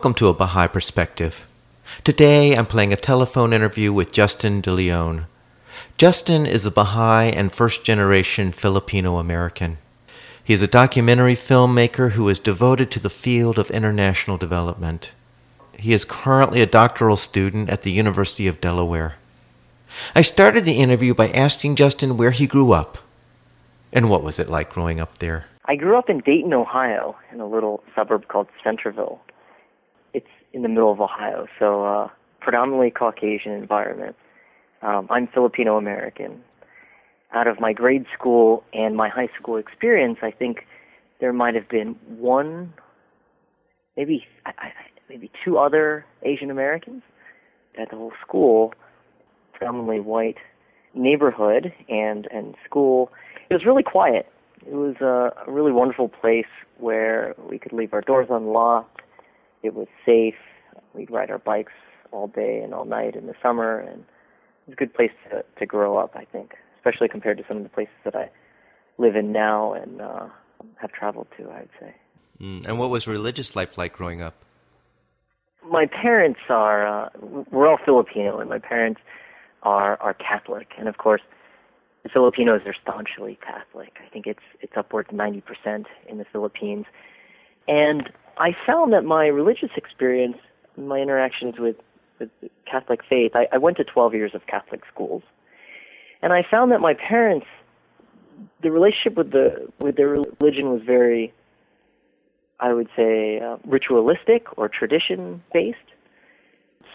Welcome to A Baha'i Perspective. Today I'm playing a telephone interview with Justin de Leon. Justin is a Baha'i and first generation Filipino American. He is a documentary filmmaker who is devoted to the field of international development. He is currently a doctoral student at the University of Delaware. I started the interview by asking Justin where he grew up and what was it like growing up there. I grew up in Dayton, Ohio, in a little suburb called Centerville in the middle of Ohio, so uh, predominantly Caucasian environment. Um, I'm Filipino American. Out of my grade school and my high school experience, I think there might have been one, maybe I, I, maybe two other Asian Americans at the whole school, predominantly white neighborhood and and school. It was really quiet. It was a, a really wonderful place where we could leave our doors unlocked it was safe. We'd ride our bikes all day and all night in the summer, and it was a good place to to grow up. I think, especially compared to some of the places that I live in now and uh, have traveled to. I'd say. Mm. And what was religious life like growing up? My parents are uh, we're all Filipino, and my parents are are Catholic, and of course. The Filipinos are staunchly Catholic. I think it's it's upwards of 90% in the Philippines. And I found that my religious experience, my interactions with, with Catholic faith, I, I went to 12 years of Catholic schools, and I found that my parents, the relationship with the with their religion was very, I would say, uh, ritualistic or tradition based.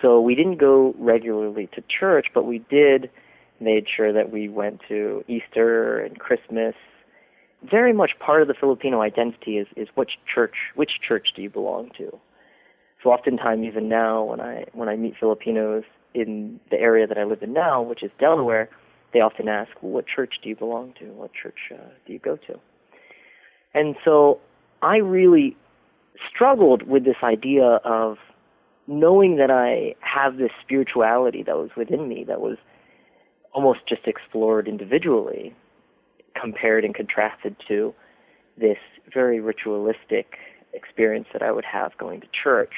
So we didn't go regularly to church, but we did made sure that we went to Easter and Christmas very much part of the Filipino identity is, is which church which church do you belong to. So oftentimes even now when I when I meet Filipinos in the area that I live in now, which is Delaware, they often ask, well, "What church do you belong to? What church uh, do you go to?" And so I really struggled with this idea of knowing that I have this spirituality that was within me that was almost just explored individually compared and contrasted to this very ritualistic experience that I would have going to church.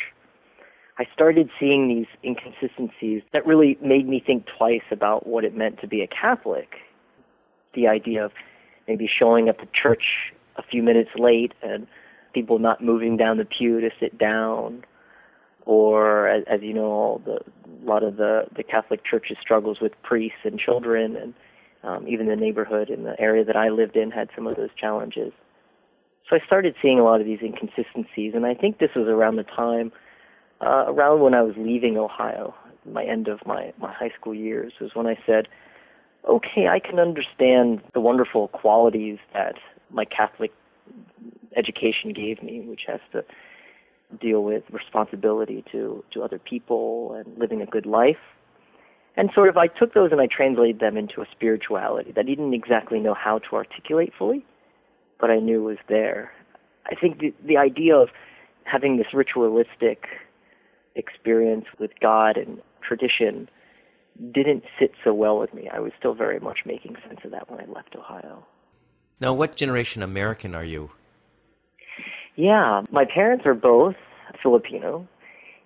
I started seeing these inconsistencies that really made me think twice about what it meant to be a Catholic. The idea of maybe showing up to church a few minutes late and people not moving down the pew to sit down, or as, as you know, the, a lot of the the Catholic Church's struggles with priests and children, and um, even the neighborhood in the area that I lived in had some of those challenges. So I started seeing a lot of these inconsistencies, and I think this was around the time, uh, around when I was leaving Ohio, my end of my, my high school years, was when I said, okay, I can understand the wonderful qualities that my Catholic education gave me, which has to deal with responsibility to, to other people and living a good life and sort of I took those and I translated them into a spirituality that I didn't exactly know how to articulate fully, but I knew was there. I think the, the idea of having this ritualistic experience with God and tradition didn't sit so well with me. I was still very much making sense of that when I left Ohio. Now, what generation American are you? Yeah, my parents are both Filipino,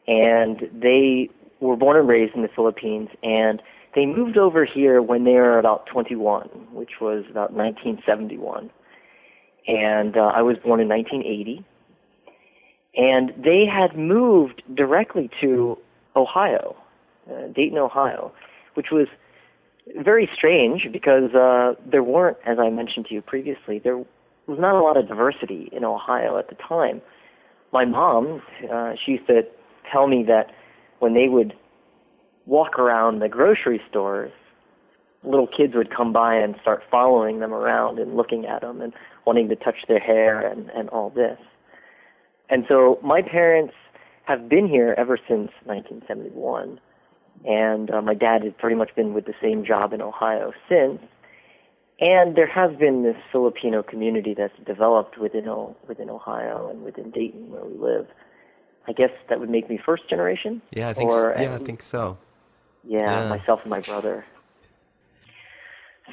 and they were born and raised in the Philippines, and they moved over here when they were about 21, which was about 1971. And uh, I was born in 1980. And they had moved directly to Ohio, uh, Dayton, Ohio, which was very strange because uh, there weren't, as I mentioned to you previously, there was not a lot of diversity in Ohio at the time. My mom, uh, she used to tell me that when they would walk around the grocery stores, little kids would come by and start following them around and looking at them and wanting to touch their hair and, and all this. And so my parents have been here ever since 1971. And uh, my dad has pretty much been with the same job in Ohio since. And there has been this Filipino community that's developed within within Ohio and within Dayton, where we live. I guess that would make me first generation. Yeah, I think. Or, so. Yeah, I think so. Yeah, yeah, myself and my brother.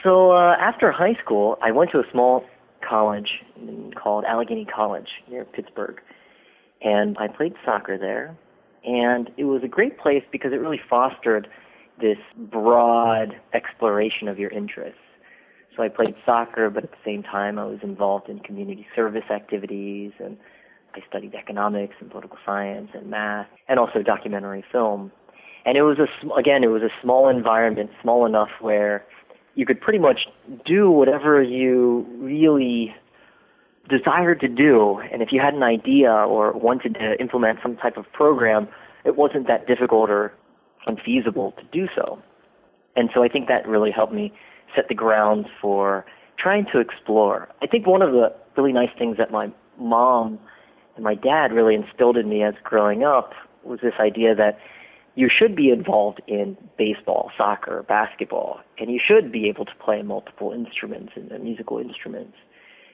So uh, after high school, I went to a small college called Allegheny College near Pittsburgh, and I played soccer there. And it was a great place because it really fostered this broad exploration of your interests. So I played soccer, but at the same time I was involved in community service activities and I studied economics and political science and math and also documentary film. And it was a again, it was a small environment, small enough where you could pretty much do whatever you really desired to do. And if you had an idea or wanted to implement some type of program, it wasn't that difficult or unfeasible to do so. And so I think that really helped me set the ground for trying to explore. I think one of the really nice things that my mom and my dad really instilled in me as growing up was this idea that you should be involved in baseball, soccer, basketball, and you should be able to play multiple instruments and musical instruments.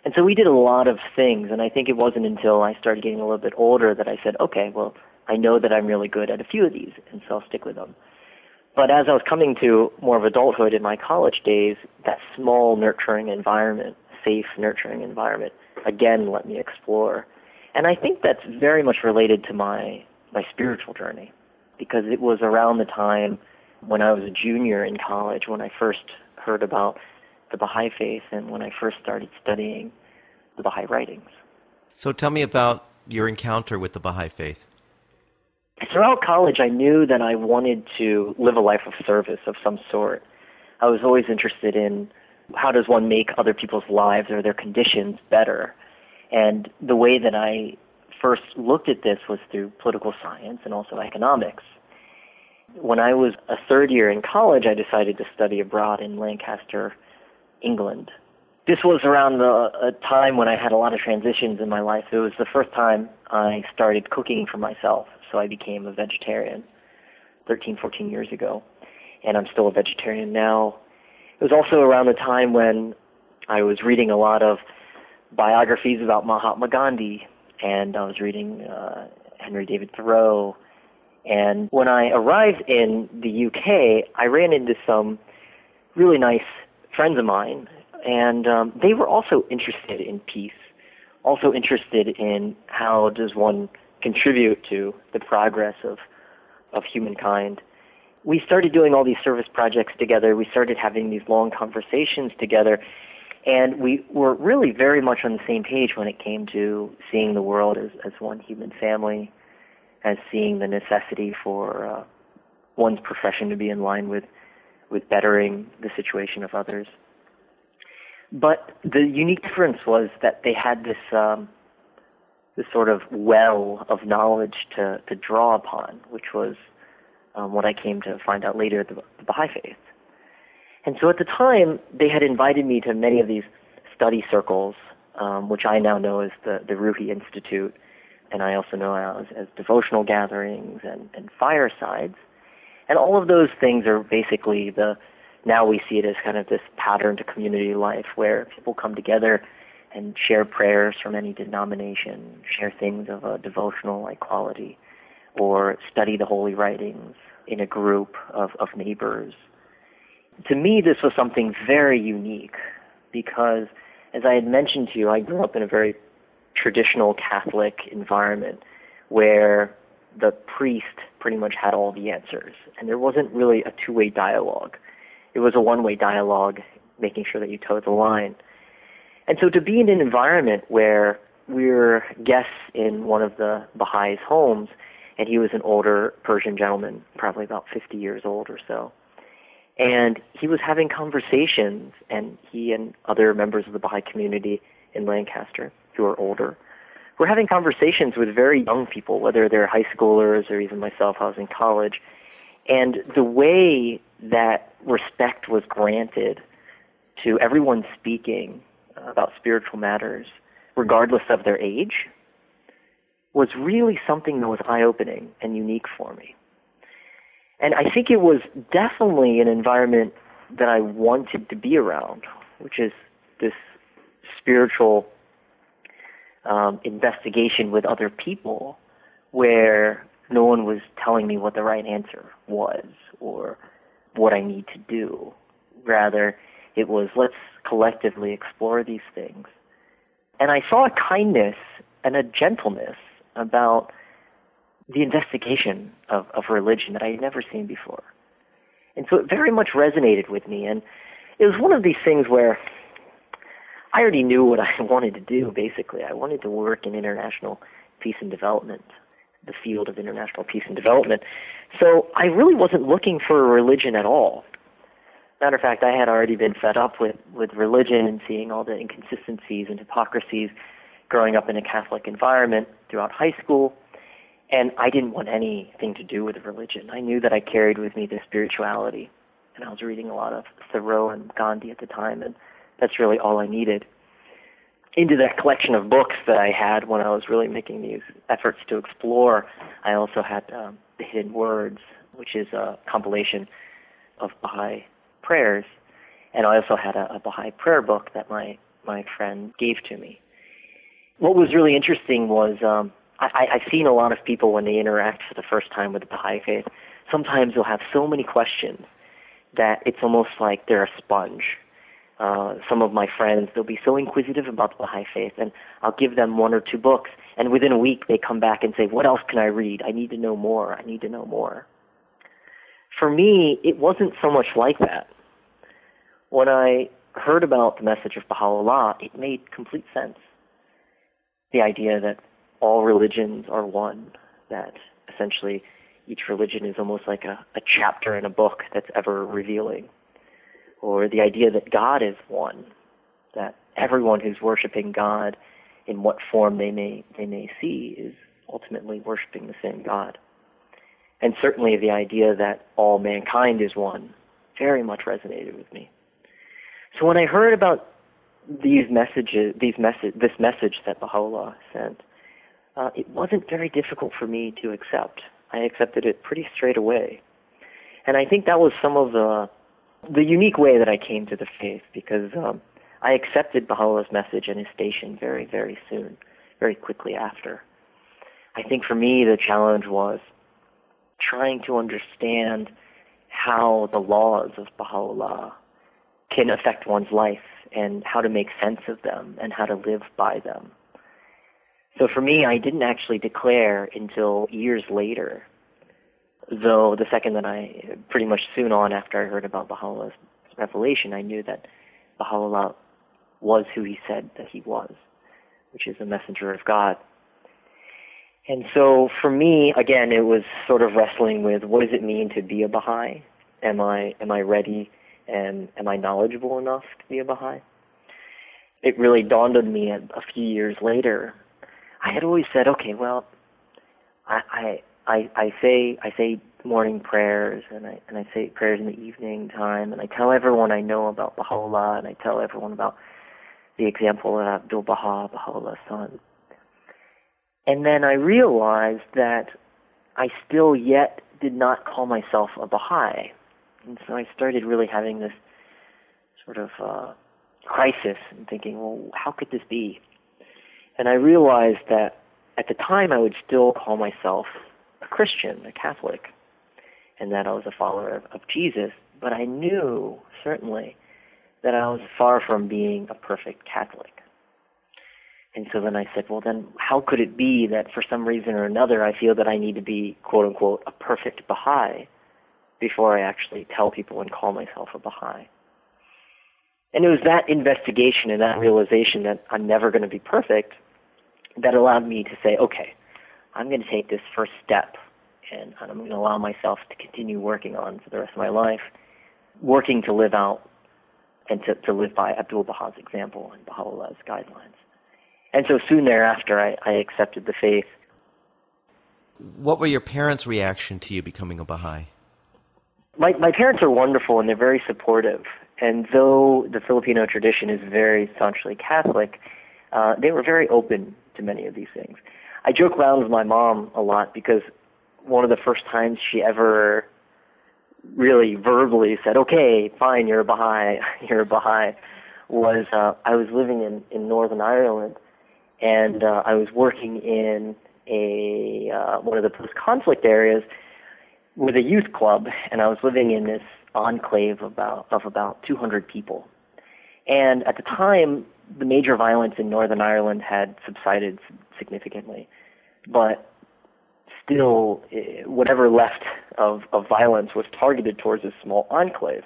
And so we did a lot of things, and I think it wasn't until I started getting a little bit older that I said, okay, well, I know that I'm really good at a few of these, and so I'll stick with them. But as I was coming to more of adulthood in my college days, that small, nurturing environment, safe, nurturing environment, again let me explore. And I think that's very much related to my, my spiritual journey, because it was around the time when I was a junior in college when I first heard about the Baha'i faith and when I first started studying the Baha'i writings. So tell me about your encounter with the Baha'i faith throughout college, I knew that I wanted to live a life of service of some sort. I was always interested in how does one make other people's lives or their conditions better. And the way that I first looked at this was through political science and also economics. When I was a third year in college, I decided to study abroad in Lancaster, England. This was around the, a time when I had a lot of transitions in my life. It was the first time I started cooking for myself so I became a vegetarian 13, 14 years ago, and I'm still a vegetarian now. It was also around the time when I was reading a lot of biographies about Mahatma Gandhi, and I was reading uh, Henry David Thoreau. And when I arrived in the UK, I ran into some really nice friends of mine, and um, they were also interested in peace, also interested in how does one contribute to the progress of of humankind. We started doing all these service projects together. We started having these long conversations together, and we were really very much on the same page when it came to seeing the world as, as one human family, as seeing the necessity for uh, one's profession to be in line with with bettering the situation of others. But the unique difference was that they had this um, this sort of well of knowledge to, to draw upon, which was um, what I came to find out later, the, the Baha'i faith. And so at the time, they had invited me to many of these study circles, um, which I now know as the, the Ruhi Institute, and I also know as, as devotional gatherings and, and firesides. And all of those things are basically the, now we see it as kind of this pattern to community life where people come together and share prayers from any denomination, share things of a devotional like quality, or study the holy writings in a group of, of neighbors. To me, this was something very unique because, as I had mentioned to you, I grew up in a very traditional Catholic environment where the priest pretty much had all the answers, and there wasn't really a two way dialogue. It was a one way dialogue, making sure that you toe the line. And so to be in an environment where we're guests in one of the Baha'is' homes, and he was an older Persian gentleman, probably about 50 years old or so. And he was having conversations, and he and other members of the Baha'i community in Lancaster, who are older, were having conversations with very young people, whether they're high schoolers or even myself, I was in college. And the way that respect was granted to everyone speaking about spiritual matters, regardless of their age, was really something that was eye opening and unique for me. And I think it was definitely an environment that I wanted to be around, which is this spiritual um, investigation with other people where no one was telling me what the right answer was or what I need to do. Rather, it was let's collectively explore these things. And I saw a kindness and a gentleness about the investigation of, of religion that I had never seen before. And so it very much resonated with me. And it was one of these things where I already knew what I wanted to do, basically. I wanted to work in international peace and development, the field of international peace and development. So I really wasn't looking for a religion at all. Matter of fact, I had already been fed up with, with religion and seeing all the inconsistencies and hypocrisies growing up in a Catholic environment throughout high school. And I didn't want anything to do with religion. I knew that I carried with me the spirituality. And I was reading a lot of Thoreau and Gandhi at the time, and that's really all I needed. Into that collection of books that I had when I was really making these efforts to explore, I also had um, The Hidden Words, which is a compilation of Baha'i prayers. And I also had a, a Baha'i prayer book that my, my friend gave to me. What was really interesting was um, I, I've seen a lot of people when they interact for the first time with the Baha'i faith, sometimes they'll have so many questions that it's almost like they're a sponge. Uh, some of my friends, they'll be so inquisitive about the Baha'i faith, and I'll give them one or two books, and within a week they come back and say, What else can I read? I need to know more. I need to know more. For me, it wasn't so much like that. When I heard about the message of Baha'u'llah, it made complete sense. The idea that all religions are one, that essentially each religion is almost like a, a chapter in a book that's ever revealing. Or the idea that God is one, that everyone who's worshiping God in what form they may they may see is ultimately worshiping the same God. And certainly the idea that all mankind is one very much resonated with me. So when I heard about these messages, these message, this message that Baha'u'llah sent, uh, it wasn't very difficult for me to accept. I accepted it pretty straight away. And I think that was some of the the unique way that I came to the faith because um, I accepted Baha'u'llah's message and his station very, very soon, very quickly after. I think for me the challenge was trying to understand how the laws of Baha'u'llah can affect one's life and how to make sense of them and how to live by them. So for me, I didn't actually declare until years later, though the second that I, pretty much soon on after I heard about Baha'u'llah's revelation, I knew that Baha'u'llah was who he said that he was, which is a messenger of God. And so for me, again, it was sort of wrestling with what does it mean to be a Baha'i? Am I, am I ready and am I knowledgeable enough to be a Baha'i? It really dawned on me a, a few years later I had always said, okay, well, I, I, I, say, I say morning prayers and I, and I say prayers in the evening time and I tell everyone I know about Baha'u'llah and I tell everyone about the example of Abdul Baha, Baha'u'llah's son. And then I realized that I still yet did not call myself a Baha'i. And so I started really having this sort of uh, crisis and thinking, well, how could this be? And I realized that at the time I would still call myself Christian, a Catholic, and that I was a follower of, of Jesus, but I knew certainly that I was far from being a perfect Catholic. And so then I said, well, then how could it be that for some reason or another I feel that I need to be, quote unquote, a perfect Baha'i before I actually tell people and call myself a Baha'i? And it was that investigation and that realization that I'm never going to be perfect that allowed me to say, okay, I'm going to take this first step and I'm going to allow myself to continue working on for the rest of my life, working to live out and to, to live by Abdul Baha's example and Baha'u'llah's guidelines. And so soon thereafter, I, I accepted the faith. What were your parents' reaction to you becoming a Baha'i? My, my parents are wonderful and they're very supportive. And though the Filipino tradition is very staunchly Catholic, uh, they were very open to many of these things. I joke around with my mom a lot because one of the first times she ever really verbally said, "Okay, fine, you're a Baha'i, you're a Baha'i," was uh, I was living in in Northern Ireland, and uh, I was working in a uh, one of the post-conflict areas with a youth club, and I was living in this enclave about of about 200 people. And at the time, the major violence in Northern Ireland had subsided significantly, but still, eh, whatever left of, of violence was targeted towards this small enclave.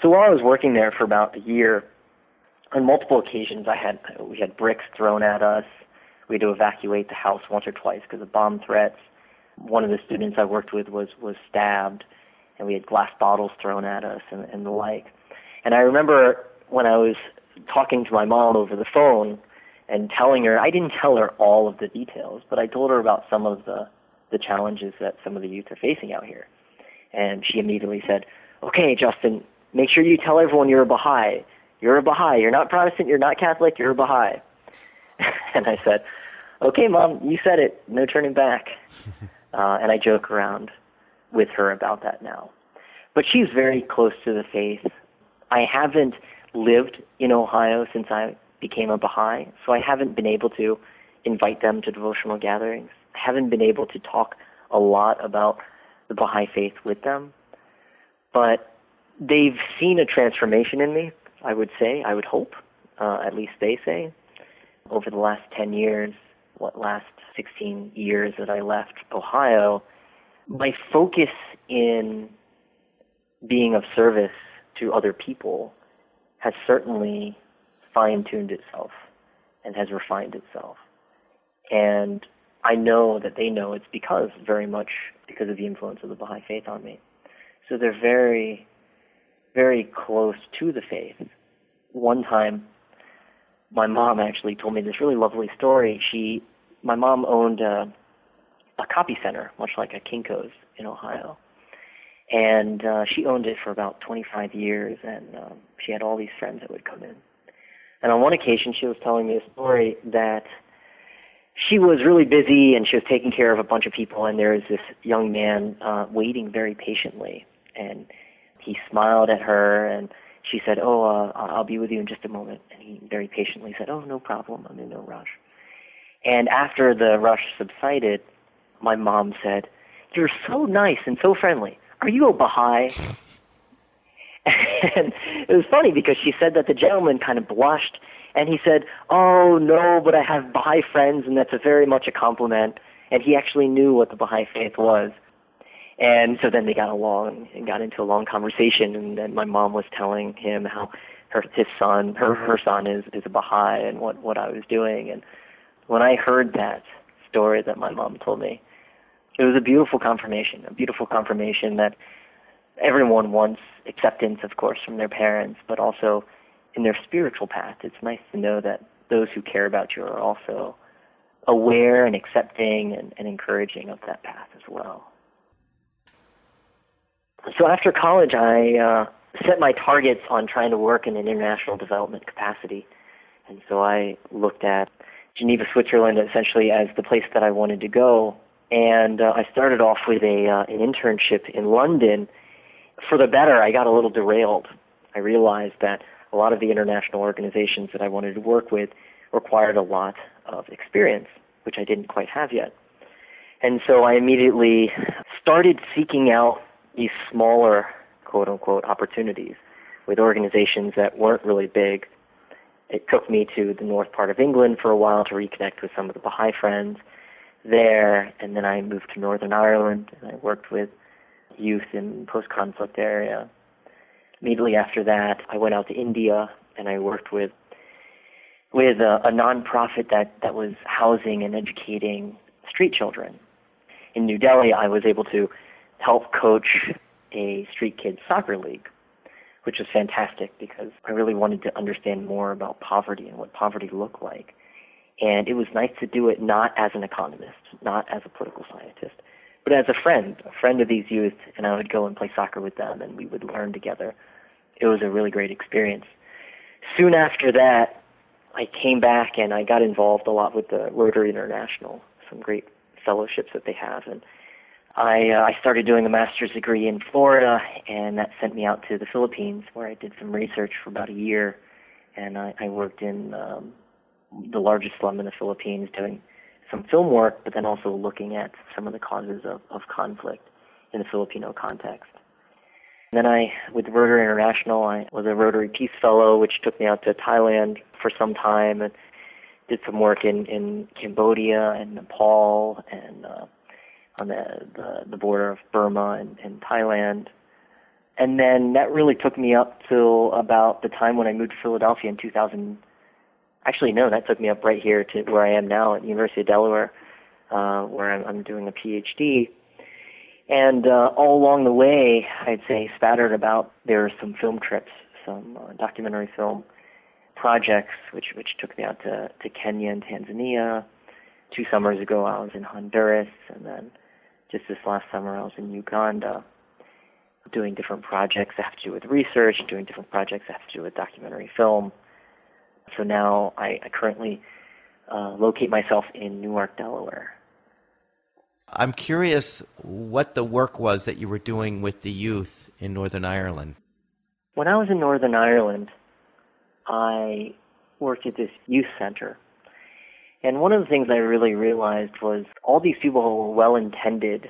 So while I was working there for about a year, on multiple occasions, I had we had bricks thrown at us. We had to evacuate the house once or twice because of bomb threats. One of the students I worked with was was stabbed, and we had glass bottles thrown at us and, and the like. And I remember when I was talking to my mom over the phone and telling her, I didn't tell her all of the details, but I told her about some of the the challenges that some of the youth are facing out here. And she immediately said, "Okay, Justin, make sure you tell everyone you're a Baha'i. You're a Baha'i. You're not Protestant. You're not Catholic. You're a Baha'i." and I said, "Okay, mom, you said it. No turning back." uh, and I joke around with her about that now. But she's very close to the faith. I haven't lived in Ohio since I became a Baha'i, so I haven't been able to invite them to devotional gatherings. Haven't been able to talk a lot about the Baha'i faith with them, but they've seen a transformation in me, I would say, I would hope, uh, at least they say, over the last 10 years, what last 16 years that I left Ohio, my focus in being of service to other people has certainly fine tuned itself and has refined itself. And I know that they know it's because very much because of the influence of the Baha'i faith on me. So they're very, very close to the faith. One time, my mom actually told me this really lovely story. She, my mom owned a, a copy center, much like a Kinko's in Ohio, and uh, she owned it for about 25 years, and um, she had all these friends that would come in. And on one occasion, she was telling me a story that she was really busy and she was taking care of a bunch of people and there was this young man uh waiting very patiently. And he smiled at her and she said oh uh i'll be with you in just a moment. And he very patiently said oh no problem i'm in no rush. And after the rush subsided my mom said you're so nice and so friendly. Are you a baha'i and it was funny because she said that the gentleman kind of blushed and he said, "Oh no, but I have Baha'i friends, and that's a very much a compliment." And he actually knew what the Baha'i faith was. And so then they got along and got into a long conversation. And then my mom was telling him how her his son, her her son is is a Baha'i, and what what I was doing. And when I heard that story that my mom told me, it was a beautiful confirmation, a beautiful confirmation that everyone wants acceptance, of course, from their parents, but also in their spiritual path, it's nice to know that those who care about you are also aware and accepting and, and encouraging of that path as well. So after college, I uh, set my targets on trying to work in an international development capacity. And so I looked at Geneva, Switzerland, essentially as the place that I wanted to go. And uh, I started off with a uh, an internship in London. For the better, I got a little derailed. I realized that a lot of the international organizations that I wanted to work with required a lot of experience, which I didn't quite have yet. And so I immediately started seeking out these smaller, quote unquote, opportunities with organizations that weren't really big. It took me to the north part of England for a while to reconnect with some of the Baha'i friends there, and then I moved to Northern Ireland and I worked with youth in post-conflict area immediately after that, I went out to India and I worked with with a, a nonprofit that that was housing and educating street children. In New Delhi, I was able to help coach a street kids soccer league, which was fantastic because I really wanted to understand more about poverty and what poverty looked like. And it was nice to do it not as an economist, not as a political scientist, but as a friend, a friend of these youth, and I would go and play soccer with them, and we would learn together it was a really great experience. Soon after that, I came back and I got involved a lot with the Rotary International. some great fellowships that they have. And I uh, I started doing a master's degree in Florida, and that sent me out to the Philippines, where I did some research for about a year, and I, I worked in um, the largest slum in the Philippines, doing some film work, but then also looking at some of the causes of, of conflict in the Filipino context. Then I, with Rotary International, I was a Rotary Peace Fellow, which took me out to Thailand for some time and did some work in, in Cambodia and Nepal and uh, on the, the, the border of Burma and, and Thailand. And then that really took me up till about the time when I moved to Philadelphia in 2000. Actually, no, that took me up right here to where I am now at the University of Delaware, uh, where I'm, I'm doing a PhD. And uh, all along the way, I'd say spattered about, there are some film trips, some uh, documentary film projects, which which took me out to to Kenya and Tanzania. Two summers ago, I was in Honduras, and then just this last summer, I was in Uganda, doing different projects that have to do with research, doing different projects that have to do with documentary film. So now I, I currently uh, locate myself in Newark, Delaware. I'm curious what the work was that you were doing with the youth in Northern Ireland. When I was in Northern Ireland, I worked at this youth center. And one of the things I really realized was all these people were well intended,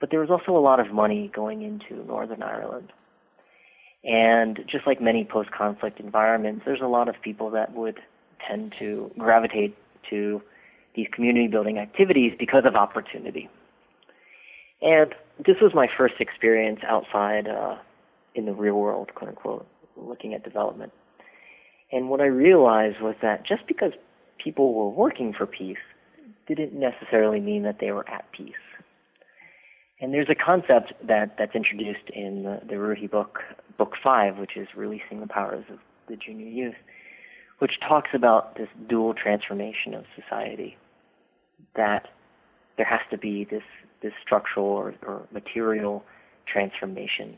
but there was also a lot of money going into Northern Ireland. And just like many post conflict environments, there's a lot of people that would tend to gravitate to these community building activities because of opportunity. And this was my first experience outside uh, in the real world, quote unquote, looking at development. And what I realized was that just because people were working for peace didn't necessarily mean that they were at peace. And there's a concept that, that's introduced in the, the Ruhi book, Book 5, which is Releasing the Powers of the Junior Youth, which talks about this dual transformation of society. That there has to be this, this structural or, or material transformation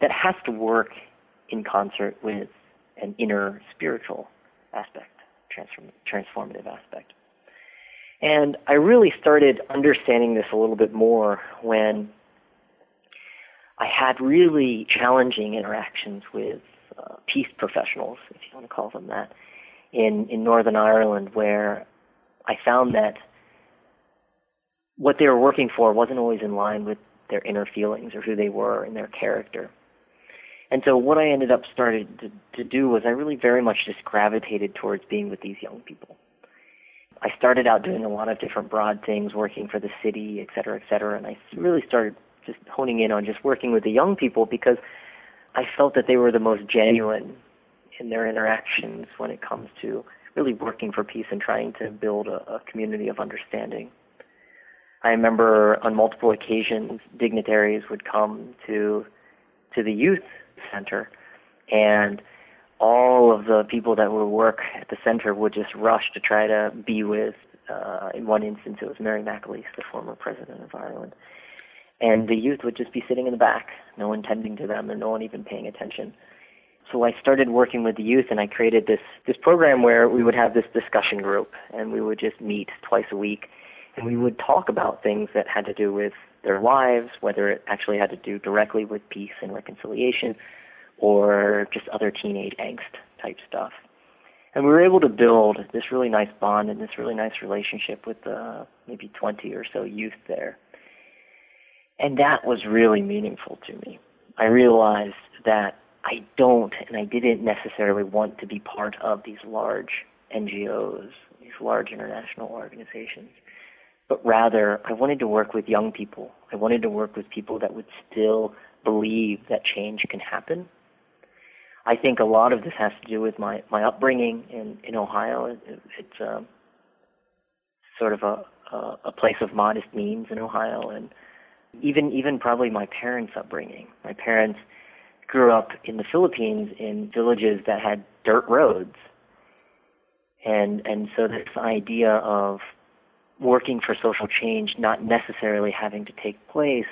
that has to work in concert with an inner spiritual aspect, transform, transformative aspect. And I really started understanding this a little bit more when I had really challenging interactions with uh, peace professionals, if you want to call them that, in, in Northern Ireland, where I found that what they were working for wasn't always in line with their inner feelings or who they were and their character. And so what I ended up starting to, to do was I really very much just gravitated towards being with these young people. I started out doing a lot of different broad things, working for the city, et cetera, et cetera, and I really started just honing in on just working with the young people because I felt that they were the most genuine in their interactions when it comes to really working for peace and trying to build a, a community of understanding. I remember on multiple occasions dignitaries would come to to the youth center, and all of the people that would work at the center would just rush to try to be with. Uh, in one instance, it was Mary McAleese, the former president of Ireland, and the youth would just be sitting in the back, no one tending to them, and no one even paying attention. So I started working with the youth, and I created this this program where we would have this discussion group, and we would just meet twice a week, and we would talk about things that had to do with their lives, whether it actually had to do directly with peace and reconciliation or just other teenage angst type stuff. And we were able to build this really nice bond and this really nice relationship with uh, maybe 20 or so youth there. And that was really meaningful to me. I realized that I don't and I didn't necessarily want to be part of these large NGOs, these large international organizations but rather I wanted to work with young people. I wanted to work with people that would still believe that change can happen. I think a lot of this has to do with my my upbringing in in Ohio. It, it's um, sort of a, a a place of modest means in Ohio, and even even probably my parents' upbringing. My parents grew up in the Philippines in villages that had dirt roads, and and so this idea of working for social change not necessarily having to take place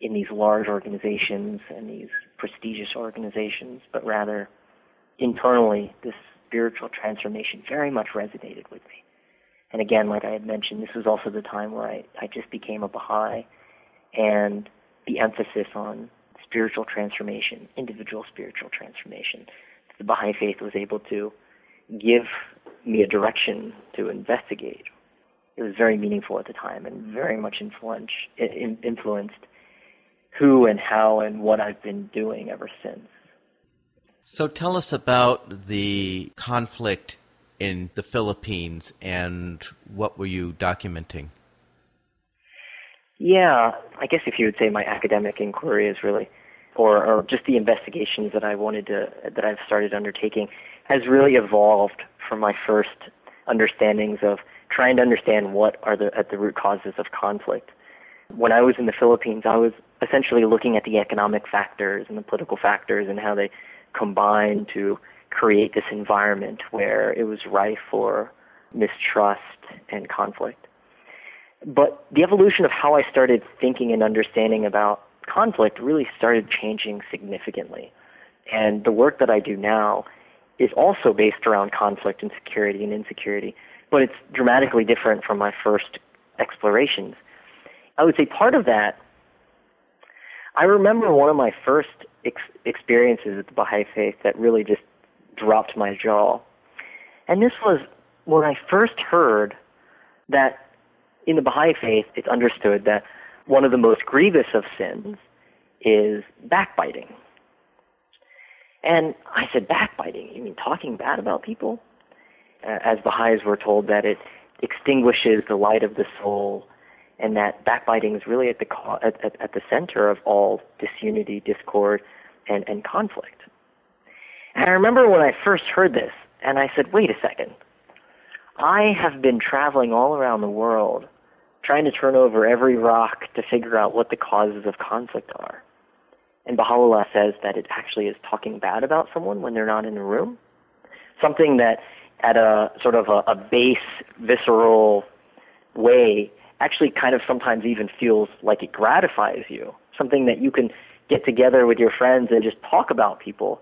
in these large organizations and these prestigious organizations, but rather internally, this spiritual transformation very much resonated with me. And again, like I had mentioned, this was also the time where I, I just became a Baha'i and the emphasis on spiritual transformation, individual spiritual transformation. The Baha'i faith was able to give me a direction to investigate. It was very meaningful at the time and very much influenced who and how and what I've been doing ever since. So tell us about the conflict in the Philippines and what were you documenting? Yeah, I guess if you would say my academic inquiry is really, or, or just the investigations that I wanted to, that I've started undertaking, has really evolved from my first understandings of trying to understand what are the at the root causes of conflict. When I was in the Philippines, I was essentially looking at the economic factors and the political factors and how they combine to create this environment where it was rife for mistrust and conflict. But the evolution of how I started thinking and understanding about conflict really started changing significantly. And the work that I do now is also based around conflict and security and insecurity, but it's dramatically different from my first explorations. I would say part of that, I remember one of my first ex- experiences with the Baha'i faith that really just dropped my jaw. And this was when I first heard that in the Baha'i faith, it's understood that one of the most grievous of sins is backbiting. And I said, backbiting? You mean talking bad about people? As Baha'is were told that it extinguishes the light of the soul, and that backbiting is really at the at, at, at the center of all disunity, discord, and, and conflict. And I remember when I first heard this, and I said, wait a second. I have been traveling all around the world trying to turn over every rock to figure out what the causes of conflict are. And Baha'u'llah says that it actually is talking bad about someone when they're not in the room. Something that at a sort of a, a base, visceral way actually kind of sometimes even feels like it gratifies you. Something that you can get together with your friends and just talk about people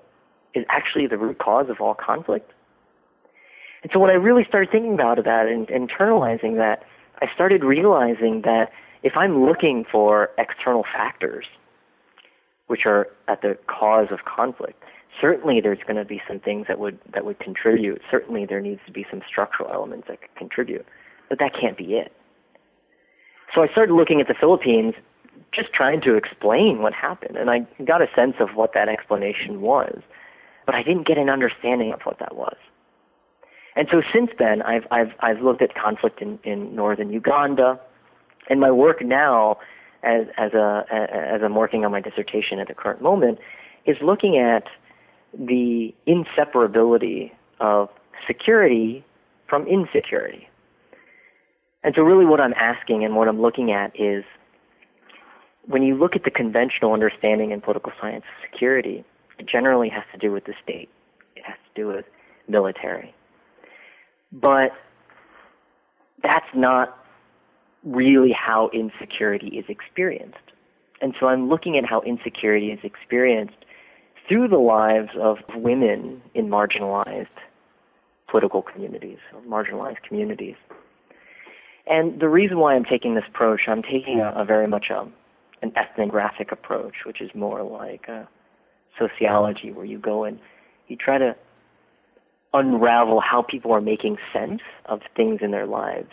is actually the root cause of all conflict. And so when I really started thinking about that and internalizing that, I started realizing that if I'm looking for external factors, which are at the cause of conflict, certainly there's going to be some things that would that would contribute. Certainly there needs to be some structural elements that could contribute, but that can't be it. So I started looking at the Philippines just trying to explain what happened. And I got a sense of what that explanation was, but I didn't get an understanding of what that was. And so since then, I've, I've, I've looked at conflict in, in northern Uganda, and my work now, as, as, a, as I'm working on my dissertation at the current moment, is looking at the inseparability of security from insecurity. And so really what I'm asking and what I'm looking at is when you look at the conventional understanding in political science of security, it generally has to do with the state. It has to do with military. But that's not really how insecurity is experienced. And so I'm looking at how insecurity is experienced through the lives of women in marginalized political communities, or marginalized communities. And the reason why I'm taking this approach, I'm taking a, a very much a, an ethnographic approach, which is more like sociology, where you go and you try to unravel how people are making sense of things in their lives.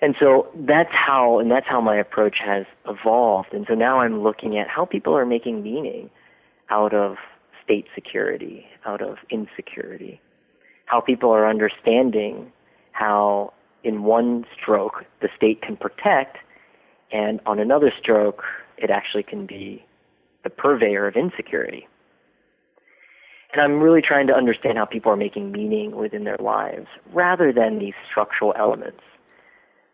And so that's how, and that's how my approach has evolved. And so now I'm looking at how people are making meaning out of state security, out of insecurity, how people are understanding how in one stroke the state can protect, and on another stroke it actually can be the purveyor of insecurity. And I'm really trying to understand how people are making meaning within their lives rather than these structural elements,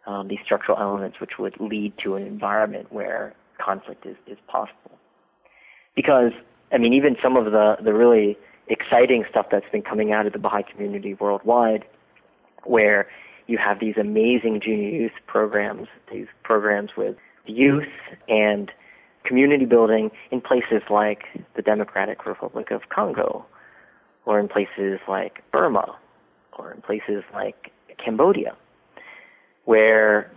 um, these structural elements which would lead to an environment where conflict is, is possible. Because, I mean, even some of the, the really exciting stuff that's been coming out of the Baha'i community worldwide, where you have these amazing junior youth programs, these programs with youth and community building in places like the Democratic Republic of Congo, or in places like Burma, or in places like Cambodia, where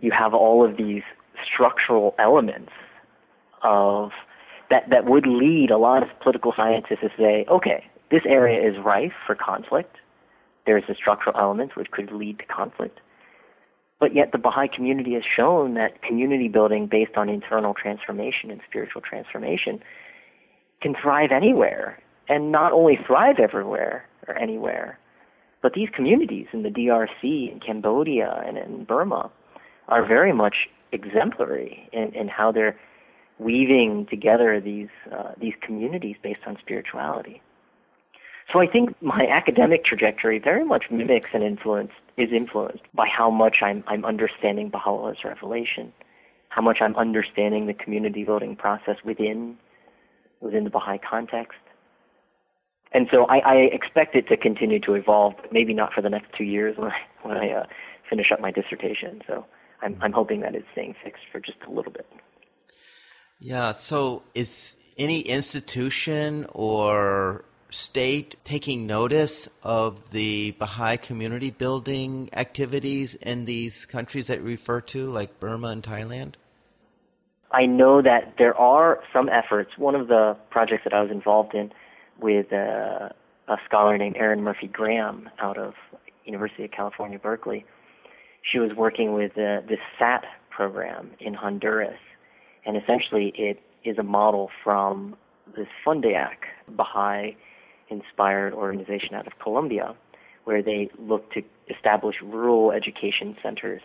you have all of these structural elements of that that would lead a lot of political scientists to say, okay, this area is rife for conflict. There's a structural element which could lead to conflict. But yet the Baha'i community has shown that community building based on internal transformation and spiritual transformation can thrive anywhere. And not only thrive everywhere or anywhere, but these communities in the DRC and Cambodia and in Burma are very much exemplary in, in how they're weaving together these uh, these communities based on spirituality. So I think my academic trajectory very much mimics and influenced is influenced by how much I'm I'm understanding Baha'u'llah's revelation, how much I'm understanding the community building process within within the Baha'i context. And so I, I expect it to continue to evolve, but maybe not for the next two years when I when I uh, finish up my dissertation. So I'm I'm hoping that it's staying fixed for just a little bit. Yeah. So is any institution or state taking notice of the Baha'i community building activities in these countries that you refer to, like Burma and Thailand? I know that there are some efforts. One of the projects that I was involved in with uh, a scholar named Erin Murphy Graham out of University of California, Berkeley, she was working with uh, this SAT program in Honduras, and essentially it is a model from this FUNDAEC Baha'i inspired organization out of Colombia, where they look to establish rural education centers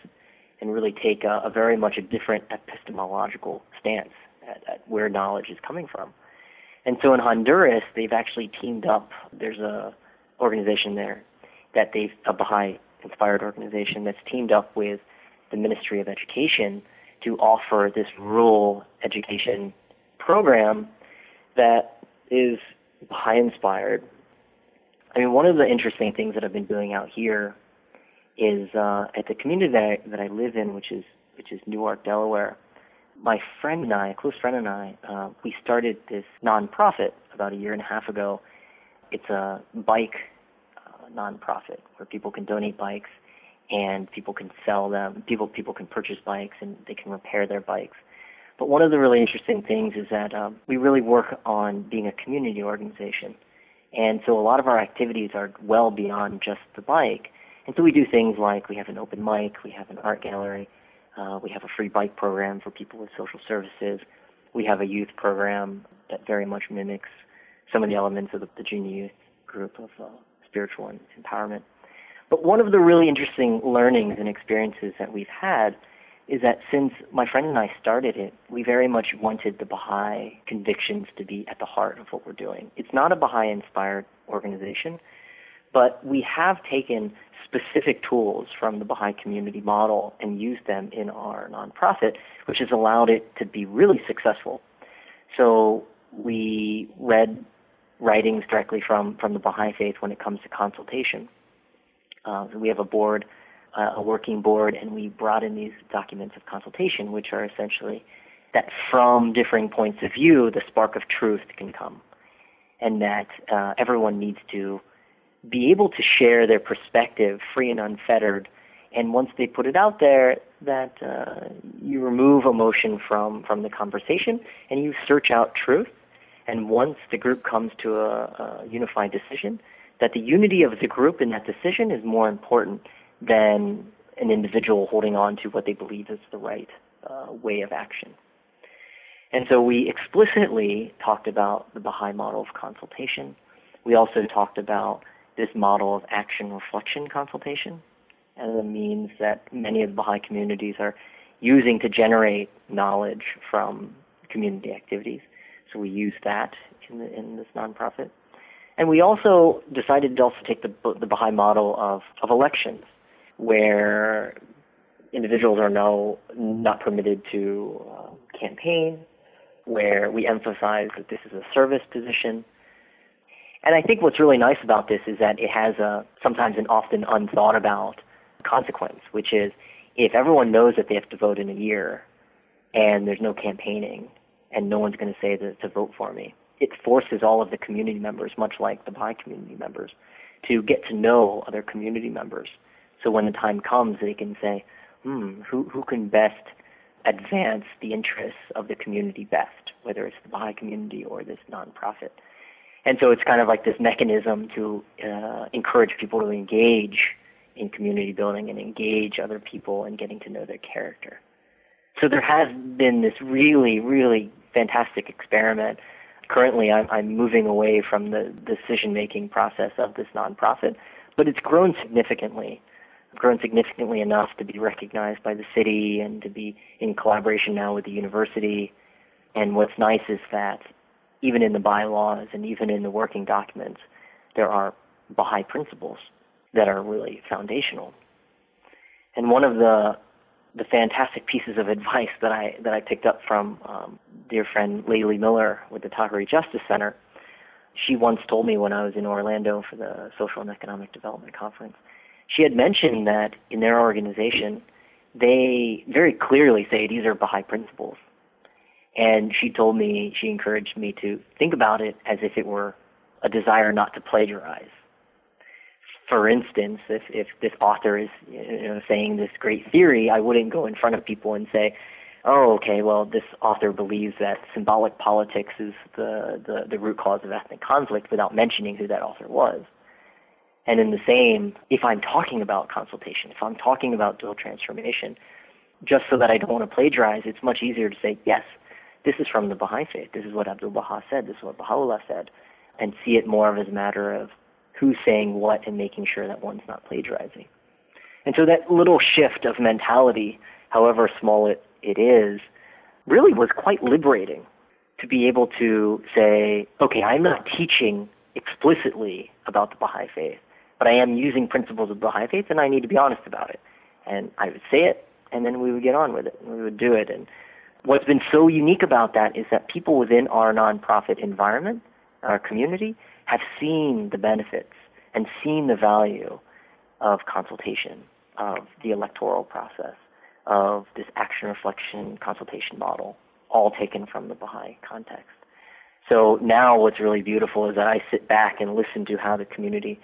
and really take a, a very much a different epistemological stance at, at where knowledge is coming from. And so in Honduras, they've actually teamed up. There's a organization there that they've a Baha'i inspired organization that's teamed up with the Ministry of Education to offer this rural education program that is Baha'i inspired. I mean, one of the interesting things that I've been doing out here is uh, at the community that I, that I live in, which is which is Newark, Delaware. My friend and I, a close friend and I, uh, we started this nonprofit about a year and a half ago. It's a bike uh, nonprofit where people can donate bikes and people can sell them. People people can purchase bikes and they can repair their bikes. But one of the really interesting things is that um, we really work on being a community organization. And so a lot of our activities are well beyond just the bike. And so we do things like we have an open mic, we have an art gallery, uh, we have a free bike program for people with social services, we have a youth program that very much mimics some of the elements of the, the junior youth group of uh, spiritual empowerment. But one of the really interesting learnings and experiences that we've had is that since my friend and I started it, we very much wanted the Baha'i convictions to be at the heart of what we're doing. It's not a Baha'i inspired organization, but we have taken specific tools from the Baha'i community model and used them in our nonprofit, which has allowed it to be really successful. So we read writings directly from, from the Baha'i faith when it comes to consultation. Uh, we have a board uh, a working board, and we brought in these documents of consultation, which are essentially that from differing points of view, the spark of truth can come, and that uh, everyone needs to be able to share their perspective free and unfettered. And once they put it out there, that uh, you remove emotion from from the conversation and you search out truth. And once the group comes to a, a unified decision, that the unity of the group in that decision is more important than an individual holding on to what they believe is the right uh, way of action. And so we explicitly talked about the Baha'i model of consultation. We also talked about this model of action reflection consultation as a means that many of the Baha'i communities are using to generate knowledge from community activities. So we use that in, the, in this nonprofit. And we also decided to also take the, the Baha'i model of, of elections where individuals are now not permitted to uh, campaign, where we emphasize that this is a service position. And I think what's really nice about this is that it has a sometimes an often unthought about consequence, which is if everyone knows that they have to vote in a year and there's no campaigning and no one's going to say to, to vote for me, it forces all of the community members, much like the Baha'i community members, to get to know other community members So when the time comes, they can say, hmm, who, who can best advance the interests of the community best, whether it's the Baha'i community or this nonprofit. And so it's kind of like this mechanism to uh, encourage people to engage in community building and engage other people and getting to know their character. So there has been this really, really fantastic experiment. Currently, I'm, I'm moving away from the decision making process of this nonprofit, but it's grown significantly grown significantly enough to be recognized by the city and to be in collaboration now with the university. And what's nice is that even in the bylaws and even in the working documents, there are Baha'i principles that are really foundational. And one of the the fantastic pieces of advice that I that I picked up from um, dear friend Layli Miller with the Tahirih Justice Center, she once told me when I was in Orlando for the Social and Economic Development Conference she had mentioned that in their organization, they very clearly say these are Baha'i principles. And she told me, she encouraged me to think about it as if it were a desire not to plagiarize. For instance, if, if this author is you know, saying this great theory, I wouldn't go in front of people and say, oh, okay, well, this author believes that symbolic politics is the, the, the root cause of ethnic conflict without mentioning who that author was. And in the same, if I'm talking about consultation, if I'm talking about dual transformation, just so that I don't want to plagiarize, it's much easier to say, yes, this is from the Baha'i faith. This is what Abdu'l-Baha said. This is what Baha'u'llah said. And see it more of as a matter of who's saying what and making sure that one's not plagiarizing. And so that little shift of mentality, however small it, it is, really was quite liberating to be able to say, okay, I'm not teaching explicitly about the Baha'i faith but I am using principles of Baha'i faith, and I need to be honest about it. And I would say it, and then we would get on with it, and we would do it. And what's been so unique about that is that people within our nonprofit environment, our community, have seen the benefits and seen the value of consultation, of the electoral process, of this action reflection consultation model, all taken from the Baha'i context. So now what's really beautiful is that I sit back and listen to how the community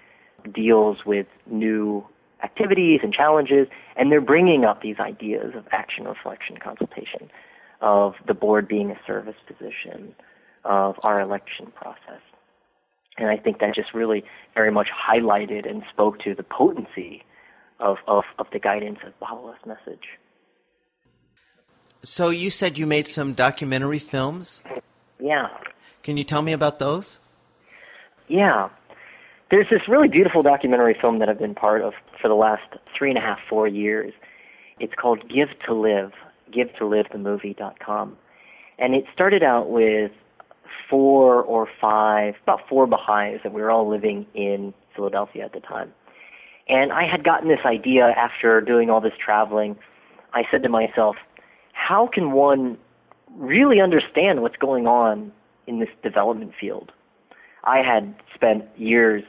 deals with new activities and challenges, and they're bringing up these ideas of action, reflection, consultation, of the board being a service position, of our election process. And I think that just really very much highlighted and spoke to the potency of, of, of the guidance of Baha'u'llah's message. So you said you made some documentary films? Yeah. Can you tell me about those? Yeah. There's this really beautiful documentary film that I've been part of for the last three and a half, four years. It's called Give to Live, give to live the movie.com. And it started out with four or five, about four Baha'is that we were all living in Philadelphia at the time. And I had gotten this idea after doing all this traveling. I said to myself, how can one really understand what's going on in this development field? I had spent years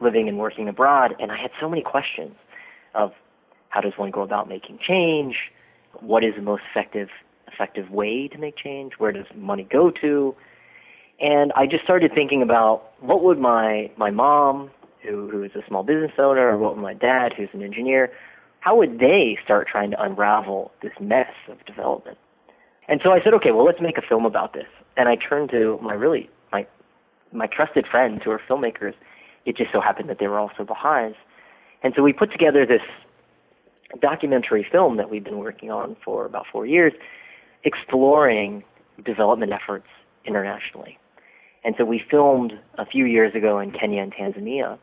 living and working abroad, and I had so many questions of how does one go about making change? What is the most effective effective way to make change? Where does money go to? And I just started thinking about what would my my mom, who who is a small business owner, or what would my dad, who's an engineer, how would they start trying to unravel this mess of development? And so I said, okay, well, let's make a film about this. And I turned to my really my my trusted friends who are filmmakers it just so happened that they were also Baha'is. And so we put together this documentary film that we've been working on for about four years, exploring development efforts internationally. And so we filmed a few years ago in Kenya and Tanzania.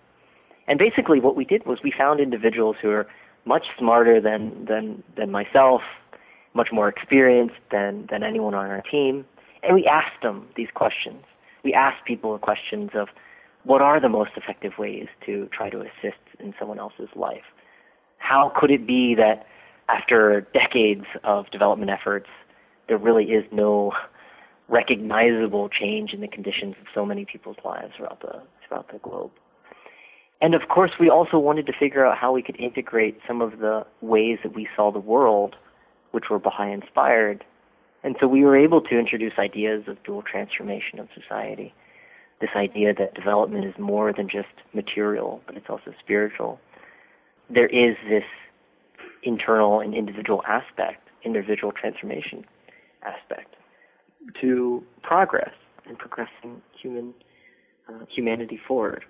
And basically what we did was we found individuals who are much smarter than, than, than myself, much more experienced than, than anyone on our team. And we asked them these questions. We asked people questions of what are the most effective ways to try to assist in someone else's life? How could it be that after decades of development efforts, there really is no recognizable change in the conditions of so many people's lives throughout the throughout the globe? And of course, we also wanted to figure out how we could integrate some of the ways that we saw the world, which were Baha'i inspired. And so we were able to introduce ideas of dual transformation of society this idea that development is more than just material, but it's also spiritual. there is this internal and individual aspect, individual transformation aspect to progress and progressing human uh, humanity forward.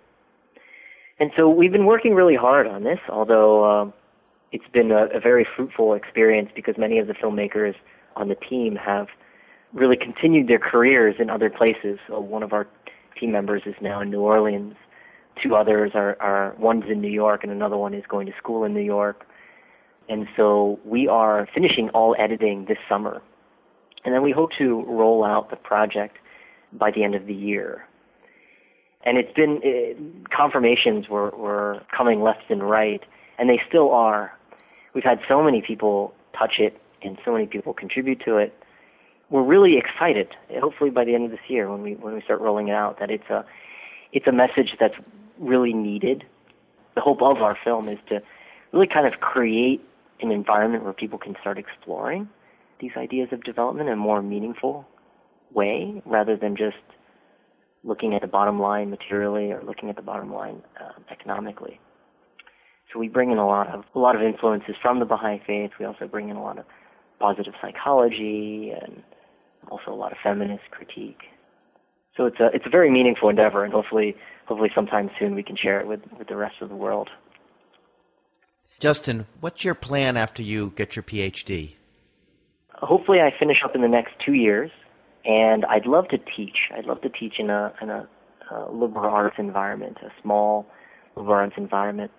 And so we've been working really hard on this, although uh, it's been a, a very fruitful experience because many of the filmmakers on the team have really continued their careers in other places. So one of our team members is now in New Orleans. Two others are, are one's in New York and another one is going to school in New York. And so we are finishing all editing this summer. And then we hope to roll out the project by the end of the year. And it's been, it, confirmations were, were coming left and right, and they still are. We've had so many people touch it and so many people contribute to it. We're really excited. Hopefully, by the end of this year, when we when we start rolling it out, that it's a it's a message that's really needed. The hope of our film is to really kind of create an environment where people can start exploring these ideas of development in a more meaningful way, rather than just looking at the bottom line materially or looking at the bottom line uh, economically. So we bring in a lot of a lot of influences from the Baha'i faith. We also bring in a lot of positive psychology and also a lot of feminist critique. So it's a it's a very meaningful endeavor, and hopefully hopefully sometime soon we can share it with with the rest of the world. Justin, what's your plan after you get your PhD? Hopefully, I finish up in the next two years, and I'd love to teach. I'd love to teach in a in a, a liberal arts environment, a small liberal arts environment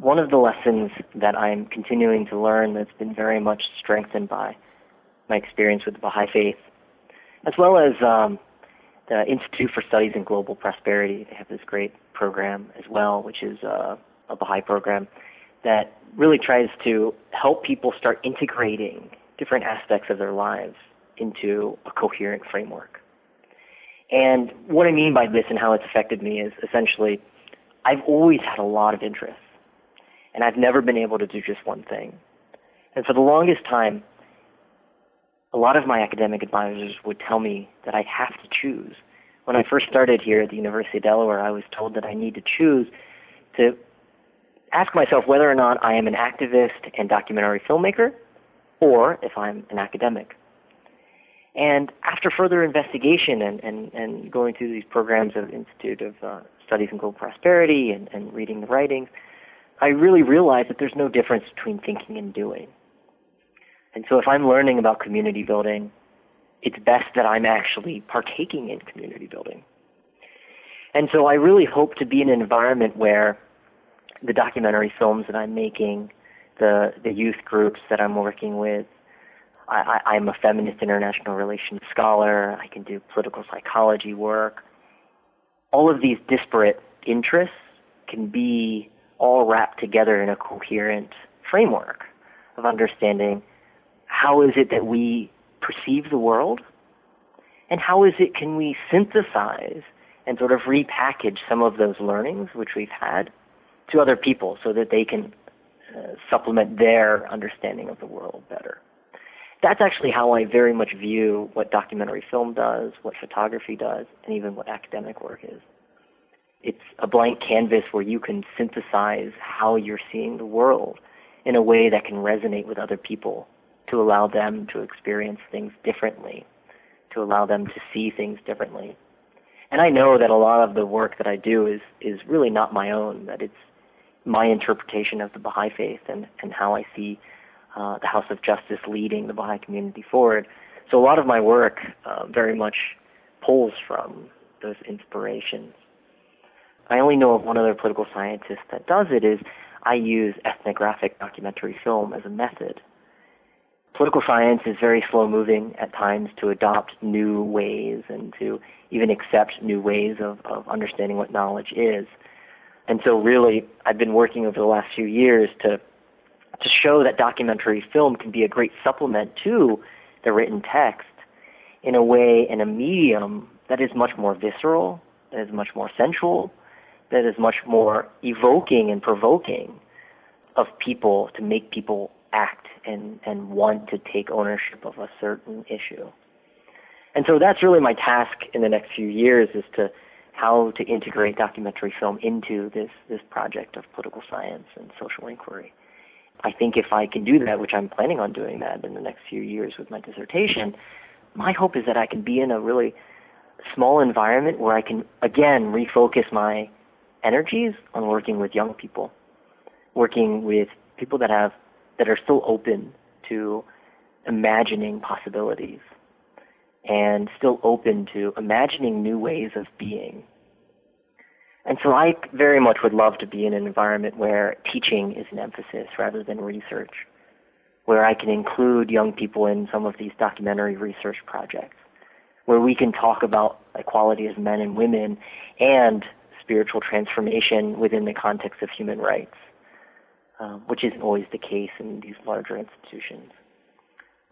one of the lessons that I'm continuing to learn that's been very much strengthened by my experience with the Baha'i Faith, as well as um, the Institute for Studies in Global Prosperity. They have this great program as well, which is uh, a Baha'i program that really tries to help people start integrating different aspects of their lives into a coherent framework. And what I mean by this and how it's affected me is essentially I've always had a lot of interests, and I've never been able to do just one thing. And for the longest time, a lot of my academic advisors would tell me that I'd have to choose. When I first started here at the University of Delaware, I was told that I need to choose to ask myself whether or not I am an activist and documentary filmmaker, or if I'm an academic. And after further investigation and, and, and going through these programs of Institute of uh, Studies in Global Prosperity and, and reading the writings, I really realized that there's no difference between thinking and doing. And so if I'm learning about community building, it's best that I'm actually partaking in community building. And so I really hope to be in an environment where the documentary films that I'm making, the, the youth groups that I'm working with, I, I, I'm a feminist international relations scholar, I can do political psychology work. All of these disparate interests can be all wrapped together in a coherent framework of understanding how is it that we perceive the world and how is it can we synthesize and sort of repackage some of those learnings which we've had to other people so that they can uh, supplement their understanding of the world better. That's actually how I very much view what documentary film does, what photography does, and even what academic work is it's a blank canvas where you can synthesize how you're seeing the world in a way that can resonate with other people to allow them to experience things differently, to allow them to see things differently. And I know that a lot of the work that I do is is really not my own, that it's my interpretation of the Baha'i faith and, and how I see uh, the House of Justice leading the Baha'i community forward. So a lot of my work uh, very much pulls from those inspirations. I only know of one other political scientist that does it is I use ethnographic documentary film as a method. Political science is very slow moving at times to adopt new ways and to even accept new ways of, of understanding what knowledge is. And so really I've been working over the last few years to to show that documentary film can be a great supplement to the written text in a way in a medium that is much more visceral, that is much more sensual, that is much more evoking and provoking of people to make people act and, and want to take ownership of a certain issue. And so that's really my task in the next few years is to how to integrate documentary film into this this project of political science and social inquiry. I think if I can do that, which I'm planning on doing that in the next few years with my dissertation, my hope is that I can be in a really small environment where I can again refocus my energies on working with young people, working with people that have that are still open to imagining possibilities and still open to imagining new ways of being. And so I very much would love to be in an environment where teaching is an emphasis rather than research, where I can include young people in some of these documentary research projects, where we can talk about equality as men and women and spiritual transformation within the context of human rights, um, which isn't always the case in these larger institutions.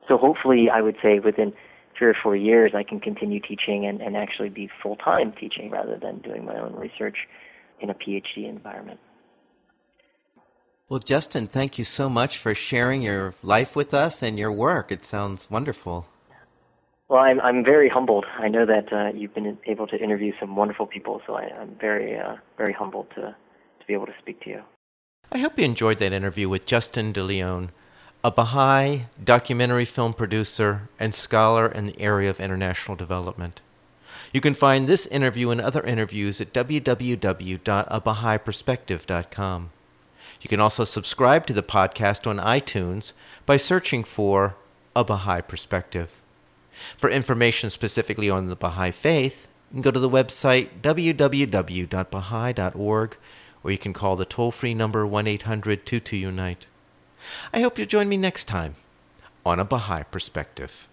So hopefully, I would say within three or four years, I can continue teaching and, and actually be full time teaching rather than doing my own research in a PhD environment. Well, Justin, thank you so much for sharing your life with us and your work. It sounds wonderful. Well, I'm I'm very humbled. I know that uh, you've been able to interview some wonderful people, so I, am very uh, very humbled to to be able to speak to you. I hope you enjoyed that interview with Justin de Leon a Baha'i documentary film producer and scholar in the area of international development. You can find this interview and other interviews at www.abahaiperspective.com. You can also subscribe to the podcast on iTunes by searching for A Baha'i Perspective. For information specifically on the Baha'i Faith, you can go to the website www.baha'i.org or you can call the toll free number 1 800 22 Unite. I hope you'll join me next time on a Baha'i Perspective.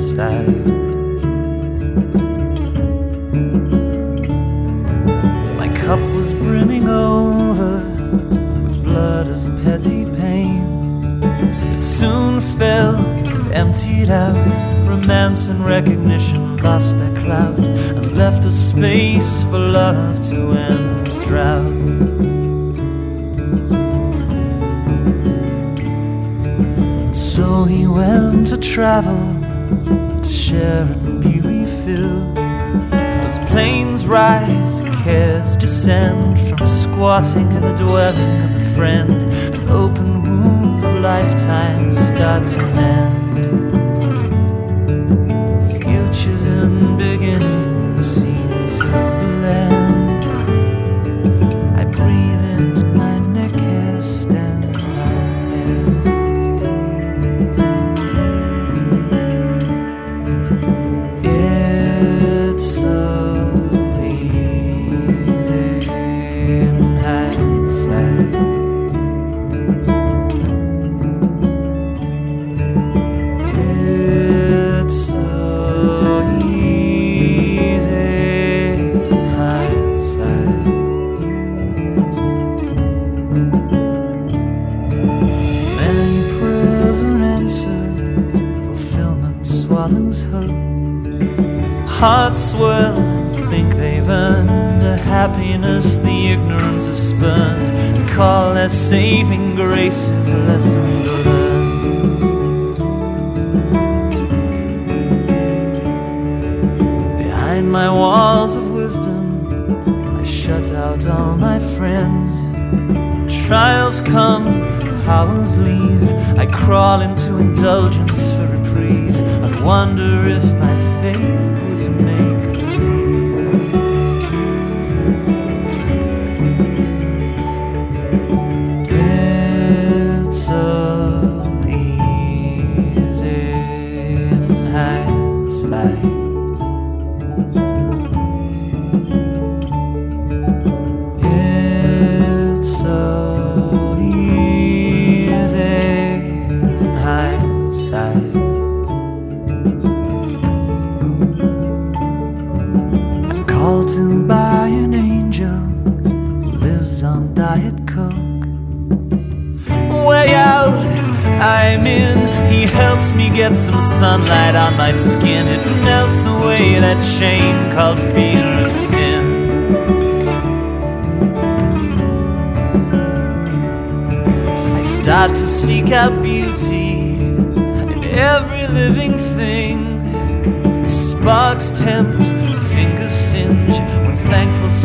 outside. My cup was brimming over with blood of petty pains. It soon fell, emptied out. Romance and recognition lost their clout and left a space for love to end the drought. So he went to travel squatting in the dwelling of the friend, and open wounds of lifetime start to mend. Trials come, powers leave. I crawl into indulgence for reprieve. I wonder if my faith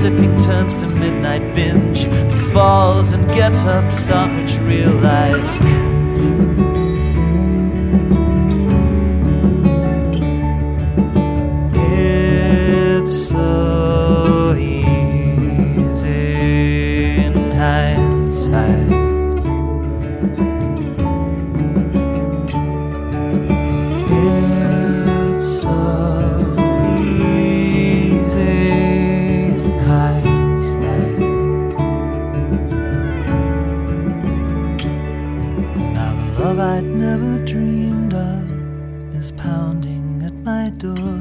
sipping turns to midnight binge. Falls and get ups on which real lives is pounding at my door.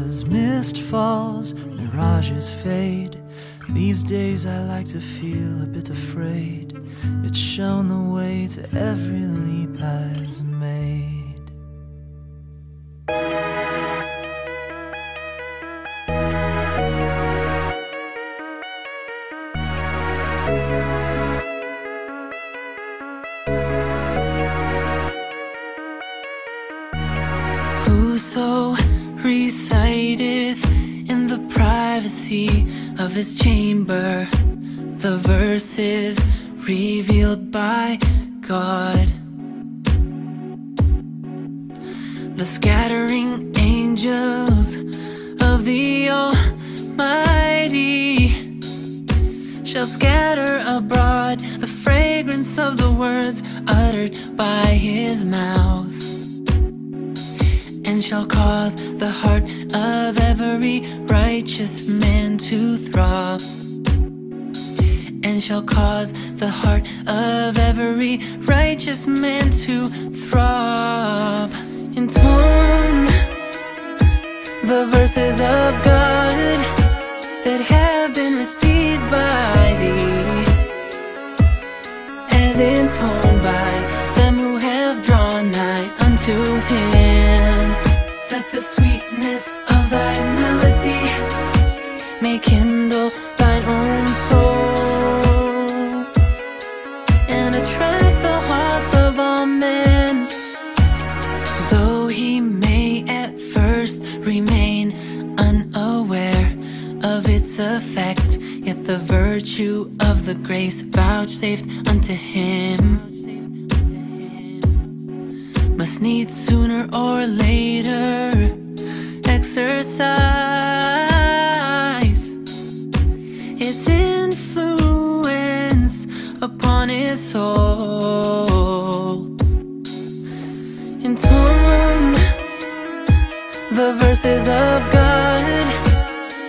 As mist falls, mirages fade. These days I like to feel a bit afraid. It's shown the way to every leap I've of his chamber the verses revealed by God. The scattering angels of the Almighty shall scatter abroad the fragrance of the words uttered by his mouth shall cause the heart of every righteous man to throb and shall cause the heart of every righteous man to throb. In tune the verses of God that have been received by thee as intoned by them who have drawn nigh unto him the virtue of the grace vouchsafed unto him must need sooner or later exercise its influence upon his soul. In tune the verses of God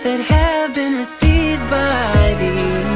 that have been received by thee